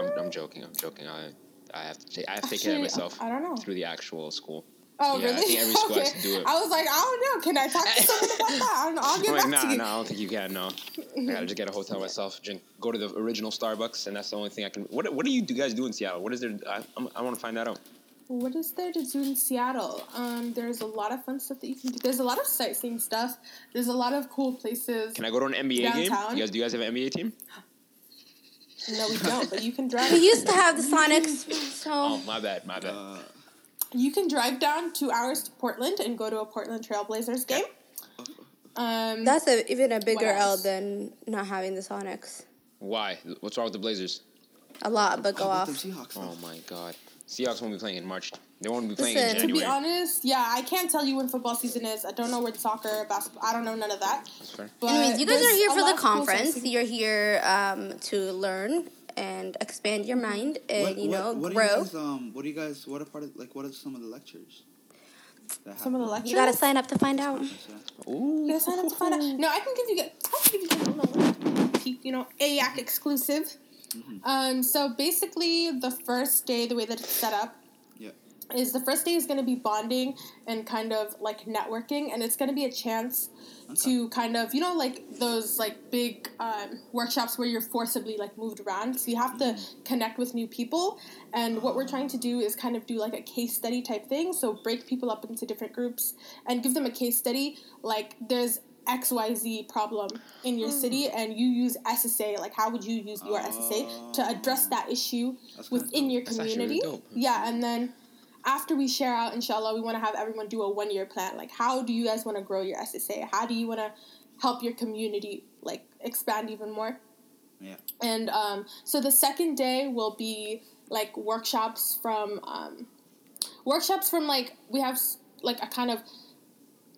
I'm, I'm joking. I'm joking. I I have to take I have to take care of myself I don't know. through the actual school. Oh, Yeah, I really? think every school has okay. to do it. I was like, I don't know. Can I talk to someone about that? I don't know. I'll get I'm like, back nah, to you. nah, I don't think you can. No, I gotta just get a hotel myself. Drink, go to the original Starbucks, and that's the only thing I can. What What do you do guys do in Seattle? What is there? I, I'm, I want to find that out. What is there to do in Seattle? Um, there's a lot of fun stuff that you can do. There's a lot of sightseeing stuff. There's a lot of cool places. Can I go to an NBA game? You guys, do you guys have an NBA team? No, we don't. but you can drive. We used to have the Sonics, so Oh, my bad, my bad. Uh, You can drive down two hours to Portland and go to a Portland Trailblazers game. Um, that's a, even a bigger L than not having the Sonics. Why? What's wrong with the Blazers? A lot, but go oh, off. with Seahawks. Oh my God, Seahawks won't be playing in March. They won't be playing Listen, in to to be honest, yeah, I can't tell you when football season is. I don't know when soccer, basketball. I don't know none of that. That's fair. But Anyways, you guys are here for the conference. You're here um, to learn and expand your mind and What, you know what, what do grow. you guys, um, what do you guys? What are part of like? What are some of the lectures? Some of the lectures. You gotta sign up to find out. Ooh. You gotta sign up to find out. No, I can give you. I can give you guys a little peek. You know, AAC exclusive. Um. So basically, the first day, the way that it's set up, Yeah. Is the first day is going to be bonding and kind of like networking, and it's going to be a chance to kind of you know like those like big um, workshops where you're forcibly like moved around. So you have to connect with new people, and what we're trying to do is kind of do like a case study type thing. So break people up into different groups and give them a case study. Like there's XYZ problem in your city and you use SSA, like how would you use your SSA to address that issue within your actually really community? Yeah, and then after we share out, inshallah, we want to have everyone do a one year plan. Like, how do you guys want to grow your SSA? How do you want to help your community like expand even more? Yeah. And um, so the second day will be like workshops from um, workshops from like we have like a kind of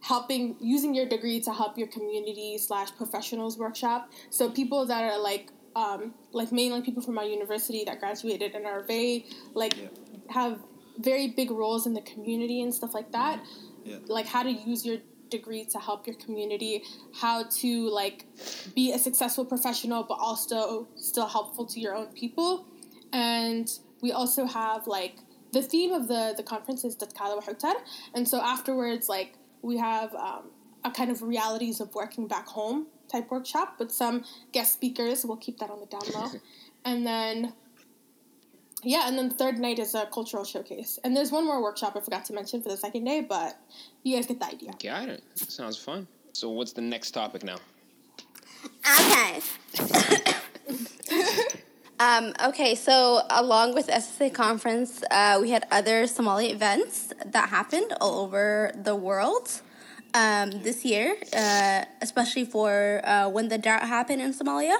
helping using your degree to help your community slash professionals workshop. So people that are like um, like mainly people from our university that graduated and are very like Yeah. have very big roles in the community and stuff like that. Yeah. Like how to use your degree to help your community, how to like be a successful professional but also still helpful to your own people. And we also have like the theme of the the conference is Tatkala wa Hutar. And so afterwards like we have um, a kind of realities of working back home type workshop with some guest speakers. We'll keep that on the down low. and then yeah, and then the third night is a cultural showcase. And there's one more workshop I forgot to mention for the second day, but you guys get the idea. Got it. Sounds fun. So what's the next topic now? Okay. Um, okay, so along with SSA conference, uh, we had other Somali events that happened all over the world um, this year, uh, especially for uh, when the drought happened in Somalia.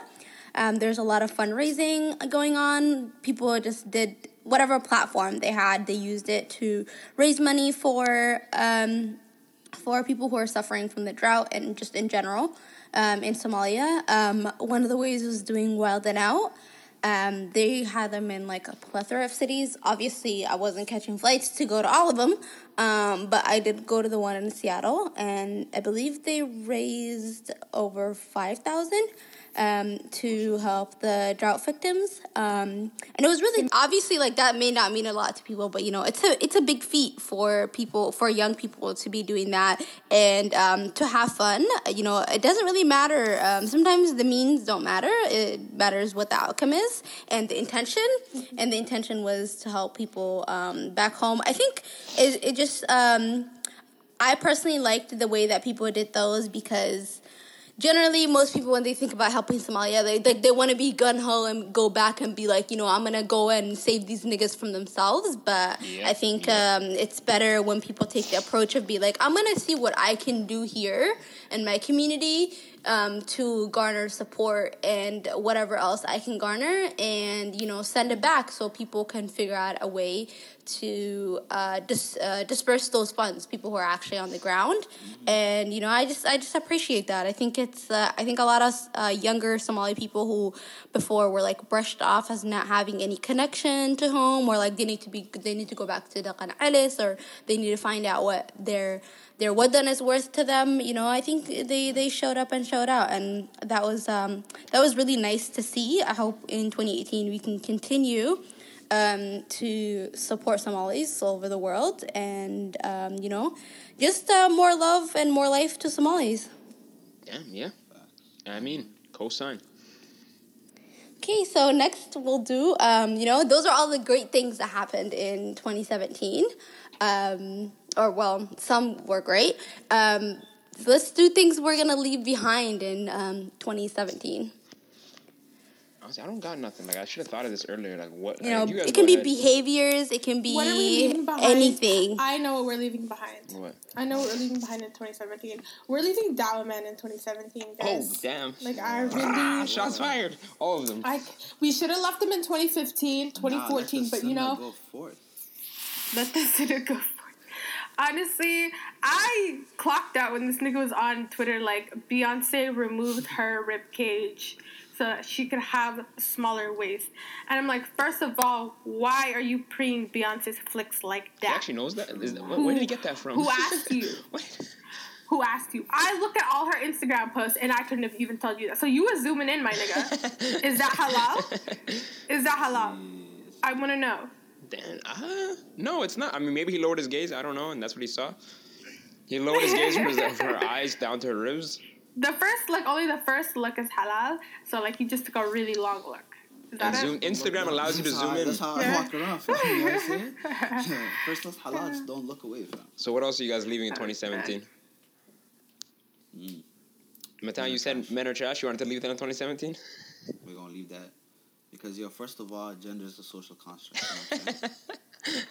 Um, there's a lot of fundraising going on. People just did whatever platform they had, they used it to raise money for um, for people who are suffering from the drought and just in general um, in Somalia. Um, one of the ways was doing Wild and Out. Um, they had them in like a plethora of cities. Obviously, I wasn't catching flights to go to all of them, um, but I did go to the one in Seattle, and I believe they raised over five thousand um, to help the drought victims. Um, and it was really obviously like that may not mean a lot to people, but you know it's a it's a big feat for people for young people to be doing that and um, to have fun. You know, it doesn't really matter. Um, sometimes the means don't matter. It matters what the outcome is and the intention. And the intention was to help people um, back home. I think it it just. Um, I personally liked the way that people did those because generally most people when they think about helping Somalia, they they, they want to be gun ho and go back and be like, you know, I'm gonna go and save these niggas from themselves. But Yeah, I think um, it's better when people take the approach of be like, I'm gonna see what I can do here in my community. Um, to garner support and whatever else I can garner, and you know, send it back so people can figure out a way to uh, dis- uh, disperse those funds. People who are actually on the ground, and you know, I just I just appreciate that. I think it's uh, I think a lot of uh, younger Somali people who before were like brushed off as not having any connection to home, or like they need to be they need to go back to Dakan Alice, or they need to find out what their their is worth to them. You know, I think they they showed up and showed out, and that was um, that was really nice to see. I hope in 2018 we can continue um, to support Somalis all over the world, and um, you know, just uh, more love and more life to Somalis. Yeah, yeah. I mean, cosign. Okay, so next we'll do, um, you know, those are all the great things that happened in 2017. Um, or, well, some were great. Um, so let's do things we're going to leave behind in um, 2017. Honestly, I don't got nothing. Like I should have thought of this earlier. Like what? You know, like, guys it can be ahead. behaviors, it can be What are we leaving behind? anything. I know what we're leaving behind. What? I know what we're leaving behind in 2017. We're leaving Dawa Man in 2017, Oh damn! Like I Ah, really, shots fired. All of them. I we should have left them in 2015, 2014, let the but you cinema know, go forth. let the sinner go for it. Honestly, I clocked out when this nigga was on Twitter like Beyonce removed her rib cage so that she could have a smaller waist. And I'm like, first of all, why are you preing Beyonce's flicks like He that? actually knows that. That where, where did he get that from? Who asked you? Who asked you? I look at all her Instagram posts and I couldn't have even told you that. So you were zooming in, my nigga. Is that halal? Is that halal? Hmm. I want to know. Damn. Uh, no, it's not. I mean, maybe he lowered his gaze. I don't know, and that's what he saw. He lowered his gaze from, his, from her eyes down to her ribs. The first look, only the first look is halal. So like he just took a really long look. Is that And zoom, Instagram allows you to zoom how, in. That's how Yeah. I walk around. fam. You know what I'm saying? Yeah. First off, halal, just don't look away, fam. So what else are you guys leaving in 2017? Mm. Matan, you said men are trash. You wanted to leave that in 2017? We're gonna leave that because yo, first of all, gender is a social construct. You know what I'm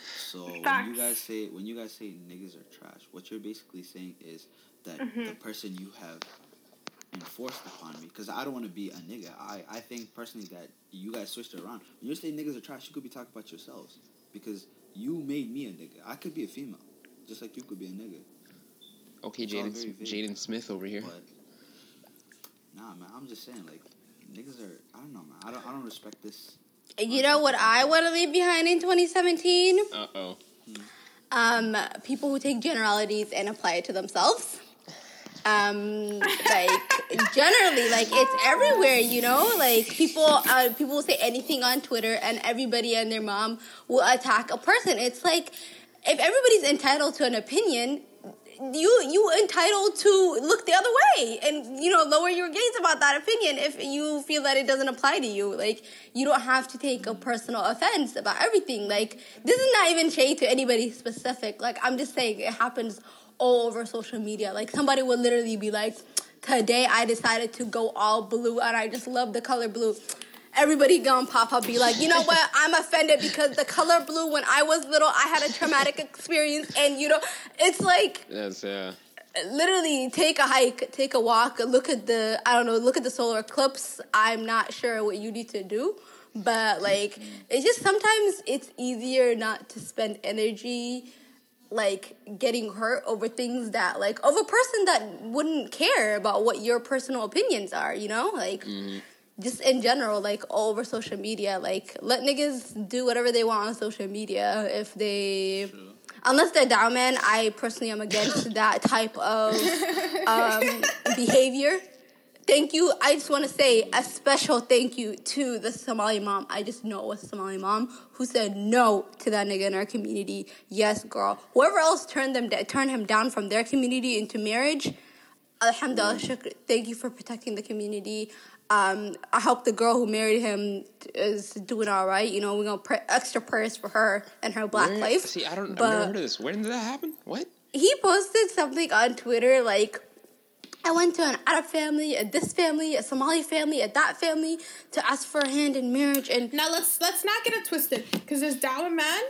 so when you guys say when you guys say niggas are trash, what you're basically saying is that Mm-hmm. the person you have enforced upon me, because I don't want to be a nigga. I, I think personally that you guys switched it around. When you say niggas are trash, you could be talking about yourselves because you made me a nigga. I could be a female, just like you could be a nigga. Okay, Jaden. Jaden Smith over here. But nah, man, I'm just saying like niggas are. I don't know, man. I don't. I don't respect this. You know what I want to leave behind in 2017? Uh oh. um, people who take generalities and apply it to themselves. Um, like generally, like it's everywhere, you know. Like people, uh, people will say anything on Twitter, and everybody and their mom will attack a person. It's like if everybody's entitled to an opinion, you you entitled to look the other way and you know lower your gaze about that opinion if you feel that it doesn't apply to you. Like you don't have to take a personal offense about everything. Like this is not even shade to anybody specific. Like i'm just saying it happens all over social media. Like somebody will literally be like today i decided to go all blue and i just love the color blue everybody gonna pop up be like, you know what? I'm offended because the color blue when I was little, I had a traumatic experience, and you know, it's like That's yeah. literally take a hike, take a walk, look at the I don't know, look at the solar eclipse. I'm not sure what you need to do, but like it's just sometimes it's easier not to spend energy like getting hurt over things that like of a person that wouldn't care about what your personal opinions are, you know? Like mm-hmm. Just in general, like all over social media, like let niggas do whatever they want on social media if they unless they're down man, I personally am against that type of um, behavior. Thank you. I just want to say a special thank you to the Somali mom. I just know it was a Somali mom who said no to that nigga in our community. Yes, girl. Whoever else turned them turned him down from their community into marriage. Alhamdulillah, shukr. Thank you for protecting the community. Um, I hope the girl who married him is doing all right. You know, we're gonna pray extra prayers for her and her black Where- life. See, I don't. I've But- never heard of this. When did that happen? What? he posted something on Twitter like, I went to an Arab family, a this family, a Somali family, a that family to ask for a hand in marriage, and Now let's let's not get it twisted because there's Dawa Man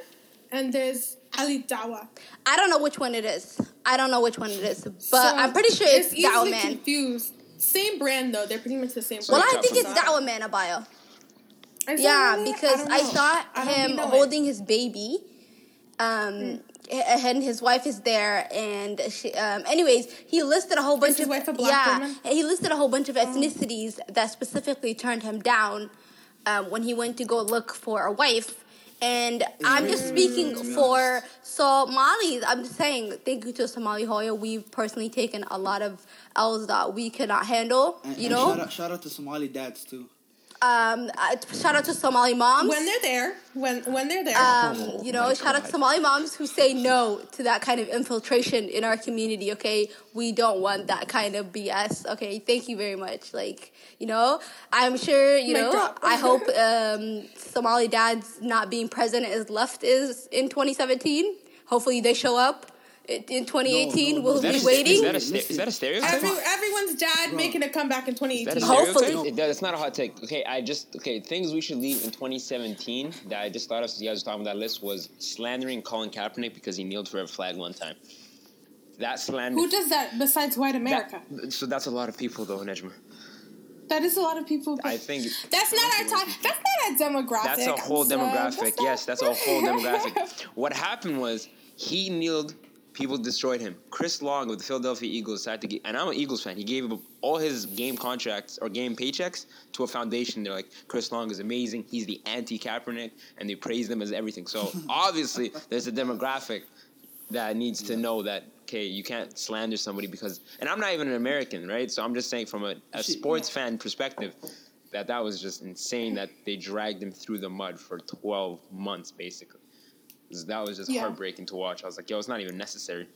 and there's Ali Dawa. I don't know which one it is. I don't know which one it is, but So I'm pretty sure it's, easily Dawa Man. confused. Same brand though. They're pretty much the same. Well, brand. I think it's that- Dawa Man Abaya. is that Yeah, really? because don't I, know. saw I him know it. holding his baby. Um, and his wife is there, and she. Um, anyways, he listed a whole bunch his of wife a black yeah. woman? He listed a whole bunch of ethnicities that specifically turned him down um, when he went to go look for a wife. And I'm just speaking for Somalis. I'm just saying thank you to Somali hooyo. We've personally taken a lot of L's that we cannot handle. And, you and know, shout out, shout out to Somali dads too. Um, uh, shout out to Somali moms. when they're there. When when they're there. um, Oh you know, my shout out to Somali moms who say no to that kind of infiltration in our community. Okay, we don't want that kind of BS. Okay, thank you very much. Like, you know, I'm sure you Mic know. I hope um, Somali dads not being present as left is in 2017. Hopefully, they show up in in 2018. no, we'll Is that, be a, is, waiting. that a, is that a stereotype? Every, everyone's dad Bro. making a comeback in Is that 2018. a Hopefully. stereotype? It- That's not a hot take. Okay, I just okay things we should leave in 2017 that I just thought of since you guys were talking about that list was slandering Colin Kaepernick because he kneeled for a flag one time. That slander. Who does that besides white America? that- so that's a lot of people though, Nejma. that is a lot of people. I think That's not our time. That's not a demographic. that's a whole demographic. That's yes, that's a whole demographic. What happened was he kneeled. People destroyed him. Chris Long of the Philadelphia Eagles decided to give, and I'm an Eagles fan. He gave up all his game contracts or game paychecks to a foundation. They're like, Chris Long is amazing. He's the anti Kaepernick, and they praise him as everything. So obviously, there's a demographic that needs to know that okay, you can't slander somebody because, and I'm not even an American, right? So I'm just saying from a, a sports fan perspective that that was just insane that they dragged him through the mud for 12 months basically. That was just Yeah. heartbreaking to watch. I was like, yo, it's not even necessary.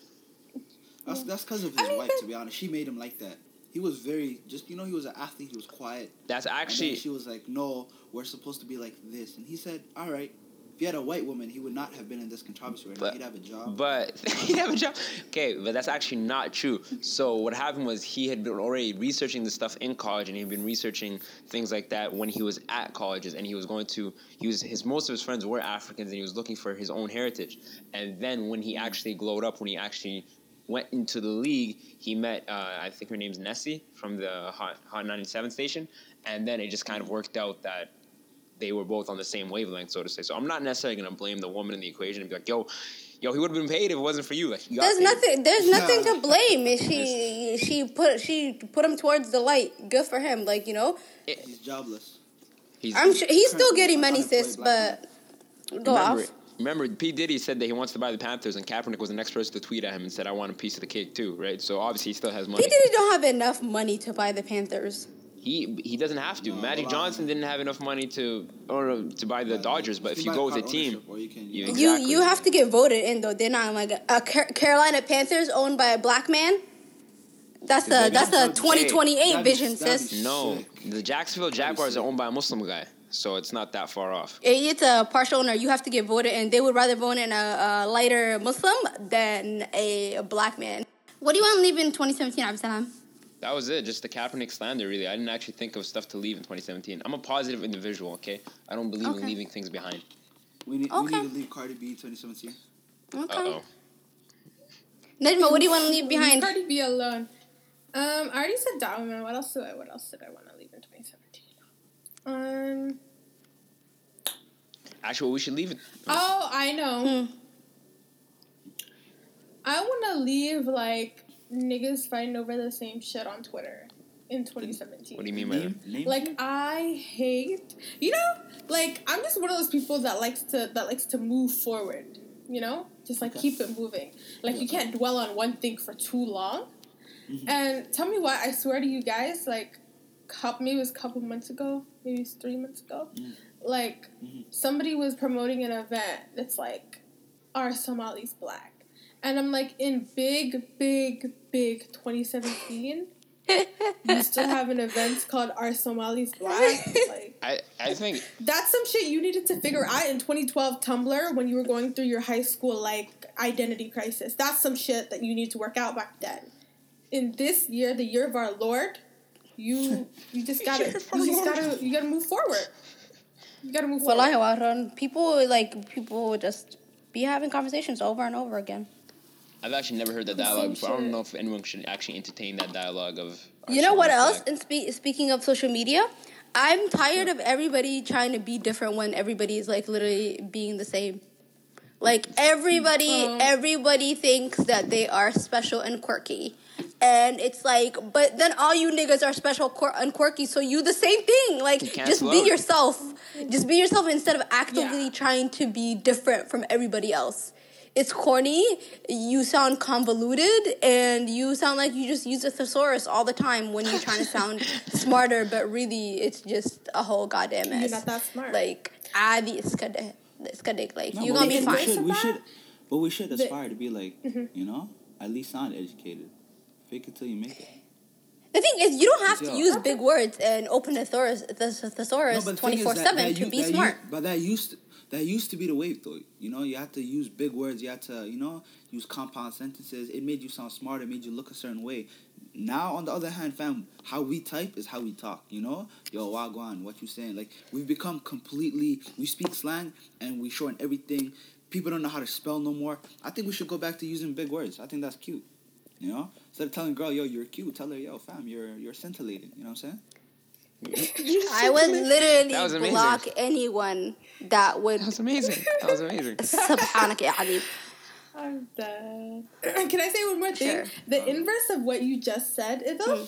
That's that's because of I his mean, wife. To be honest, she made him like that. He was very just you know he was an athlete. He was quiet. That's And then actually she was like, "No, we're supposed to be like this," and he said, "All right." If he had a white woman, he would not have been in this controversy right now. He'd have a job. But he'd have a job. Okay, but that's actually not true. So what happened was he had been already researching the stuff in college, and he'd been researching things like that when he was at colleges, and he was going to. He was his most of his friends were Africans, and he was looking for his own heritage. And then when he actually glowed up, when he actually went into the league, he met uh, I think her name's Nessa from the Hot Hot 97 station, and then it just kind of worked out that they were both on the same wavelength, so to say. So I'm not necessarily gonna blame the woman in the equation and be like, yo, yo, he would have been paid if it wasn't for you. Like, he There's paid. nothing. There's nothing Yeah. to blame. She she put she put him towards the light. Good for him. Like you know, He's jobless. He's, I'm sure he's still getting money, unemployed sis. black But go remember, off. remember, P Diddy said that he wants to buy the Panthers, and Kaepernick was the next person to tweet at him and said, "I want a piece of the cake too." Right? So obviously he still has money. P Diddy don't have enough money to buy the Panthers. He he doesn't have to. No, Magic well, Johnson didn't have enough money to or to buy the Dodgers, but if you go with a team, you can you- You Exactly. you have to get voted in though. They're not like a Carolina Panthers owned by a black man. That's a that's a so- twenty twenty eight that'd vision, that'd sis. no, the Jacksonville Jaguars are owned by a Muslim guy, so it's not that far off. It's a partial owner. You have to get voted in. They would rather vote in a, a lighter Muslim than a, black man. What do you want to leave in 2017, Absalam? That was it. Just the Kaepernick slander, really. I didn't actually think of stuff to leave in 2017. I'm a positive individual, okay? I don't believe Okay. in leaving things behind. We need, we need to leave Cardi B 2017. Uh Okay. oh. Najma, what do you want to leave behind? Cardi B alone. Um, I already said that. What else did I? What else did I want to leave in 2017? Um. Actually, we should leave it. Oh, I know. Hmm. I want to leave like niggas fighting over the same shit on Twitter in 2017. What do you mean by that? Name, name Like I hate, you know, like I'm just one of those people that likes to that likes to move forward. You know, just like Okay. keep it moving. Like you can't dwell on one thing for too long. Mhm. And tell me what I swear to you guys, like, couple, maybe it was a couple months ago, maybe it was three months ago, Mhm. like Mhm. somebody was promoting an event that's like, "Are Somalis black?" And I'm like, in big, big, big 2017, you still have an event called Our Somalis black?" Like I, I think that's some shit you needed to figure out in 2012 Tumblr when you were going through your high school like identity crisis. That's some shit that you need to work out back then. In this year, the year of our Lord, you you just gotta Year of our you just gotta you gotta move forward. You gotta move Wallahi, forward. Warren, people like people would just be having conversations over and over again. I've actually never heard that dialogue same before. I don't know if anyone should actually entertain that dialogue of. You know what else? And spe- speaking of social media, I'm tired of everybody trying to be different when everybody is like literally being the same. Like everybody, Oh. everybody thinks that they are special and quirky, and it's like, but then all you niggas are special quir- and quirky, so you the same thing. Like just cancel be out. yourself. Just be yourself instead of actively Yeah. trying to be different from everybody else It's corny. You sound convoluted, and you sound like you just use a thesaurus all the time when you're trying to sound smarter. But really, it's just a whole goddamn mess. You're not that smart. Like, عادي اسكده اسكده like No, you're but gonna we be should- fine. We should, we About- should, but we should The- aspire to be like, you know, at least sound educated. Fake it till you make it. The thing is, you don't have to Yeah. use big words and open a thesaurus, thes- thesaurus but the thing twenty is four that- seven that to you- be that you- smart. but that used to, that used to be the wave, though. You know, you had to use big words. You had to, you know, use compound sentences. It made you sound smart. It made you look a certain way. Now, on the other hand, fam, how we type is how we talk. You know, yo, wagwan, what you saying? Like we've become completely. We speak slang and we shorten everything. People don't know how to spell no more. I think we should go back to using big words. I think that's cute. You know, instead of telling girl, yo, you're cute, tell her, yo, fam, you're you're scintillating. You know what I'm saying? I would literally block anyone that would. That was amazing. That was amazing. Subhanak ya I'm dead. Can I say one more thing? Sure. The inverse of what you just said, Ithel, mm.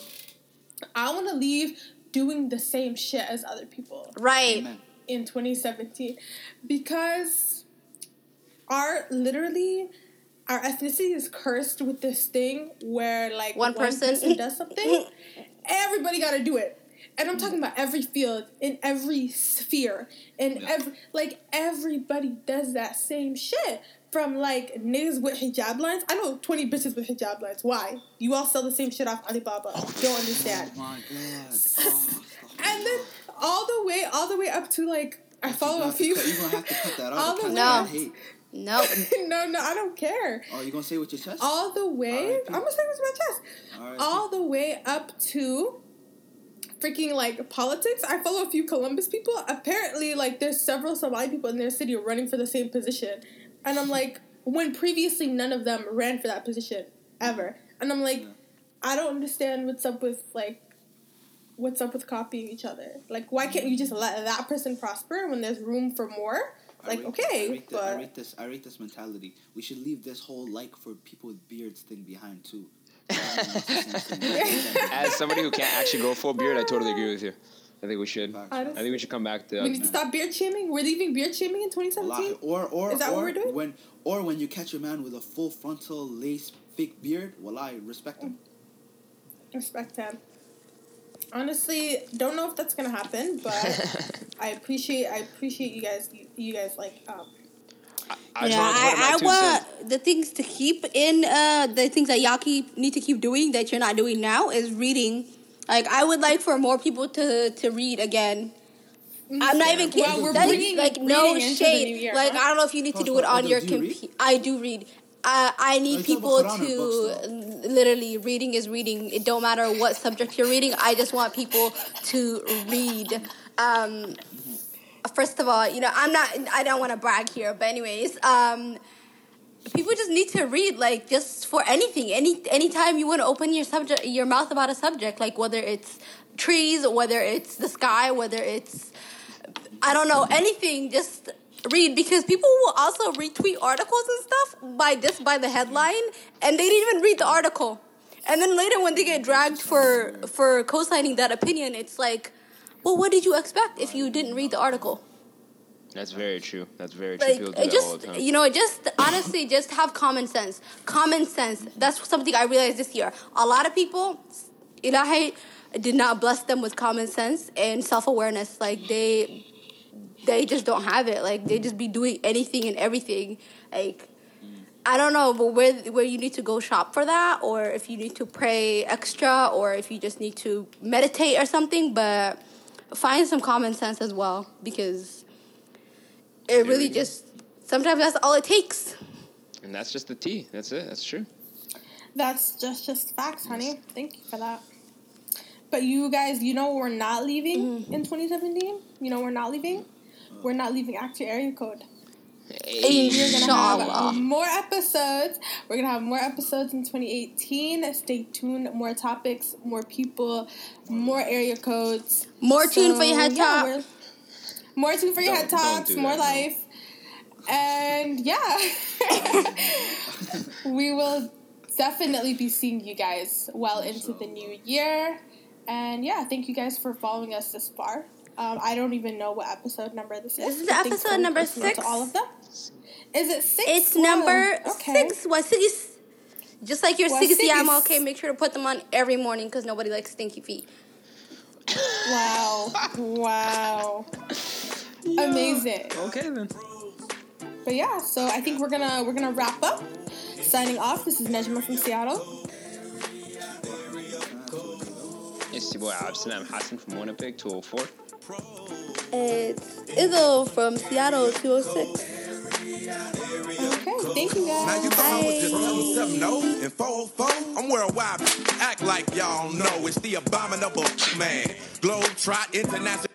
I want to leave doing the same shit as other people. Right. Amen. In 2017. Because our literally our ethnicity is cursed with this thing where like one, one person, person does something everybody got to do it and I'm talking about every field, in every sphere, and Yeah. every like everybody does that same shit. From like niggas with hijab lines, I know twenty bitches with hijab lines. Why? You all sell the same shit off Alibaba. Don't understand. Oh my god. Oh, And then all the way, all the way up to like I follow a few. You're gonna have to cut that All the way. No. Hate. No. no, no, I don't care. Oh, you gonna say it with your chest? All the way. I'm gonna say this with my chest. All the way up to freaking like politics. I follow a few Columbus people. Apparently, like there's several Somali people in their city running for the same position, and I'm like, when previously none of them ran for that position ever, and I'm like, Yeah. I don't understand what's up with like. What's up with copying each other? Like, why can't you just let that person prosper when there's room for more? Like, rate- okay, I rate, the- I rate this. I rate this mentality. We should leave this whole like for people with beards thing behind too. As somebody who can't actually grow a full beard, I totally agree with you. I think we should. Facts, I. I think we should come back to. we need to stop beard shaming. We're leaving beard shaming in 2017. or or Is that or what we're doing? when or when you catch a man with a full frontal lace fake beard, well, I respect him. Respect him. Honestly, don't know if that's gonna happen, but I appreciate I appreciate you guys you guys like um I just yeah, wanted to put in my I, I want the things to keep in uh, the things that y'all keep need to keep doing that you're not doing now is reading. Like I would like for more people to to read again. I'm not even kidding. Well, we're That is, bringing like no reading into the new shade. like? I don't know if you need to do it on Oh, your do you read? computer. I do read. Uh, I need you people about Quran to literally reading is reading. It don't matter what subject you're reading. I just want people to read. Um, first of all, you know, I'm not. I don't want to brag here, but anyways, um, people just need to read like just for anything. Any anytime you want to open your subject, your mouth about a subject, like whether it's trees, whether it's the sky, whether it's I don't know anything. Just read because people will also retweet articles and stuff by just by the headline, and they didn't even read the article. And then later, when they get dragged for for co-signing that opinion, it's like, well, what did you expect if you didn't read the article? That's very true. That's very true. Like People do that all the time. you know, just honestly just have common sense. Common sense. That's something I realized this year. A lot of people, Ilahi did not bless them with common sense and self awareness. Like they they just don't have it. Like they just be doing anything and everything. Like I don't know, but where where you need to go shop for that, or if you need to pray extra, or if you just need to meditate or something. But find some common sense as well because it really just sometimes that's all it takes. and that's just the tea. That's it. That's true. That's just just facts, honey. Thank you for that. But you guys, you know we're not leaving mm-hmm. in 2017. You know we're not leaving. We're not leaving Actor Area Code. Hey, We're gonna have Inshallah. more episodes. We're gonna have more episodes in 2018. Stay tuned. More topics, more people, more area codes. More tune for your head yeah, top. we're- More tune for your head Don't- don't tops. do More that, no. life. And yeah, we will definitely be seeing you guys well into the new year. And yeah, thank you guys for following us this far. Um, I don't even know what episode number this is. This is episode for number six. To all of them. Is it six? It's Whoa, number okay. six. What six? Just like your What six six? yama, okay. Make sure to put them on every morning because nobody likes stinky feet. Wow. wow. Amazing. Okay then. But yeah, so I think we're gonna we're gonna wrap up. Signing off. This is Nejma from Seattle. It's your boy Absalam Hassan from Winnipeg, 204. It's Izzo from Seattle, 206. Okay, thank you Now guys. you thought I was just 770 and 404? I'm worldwide. Act like y'all know it's the abominable man. Globe Trot International.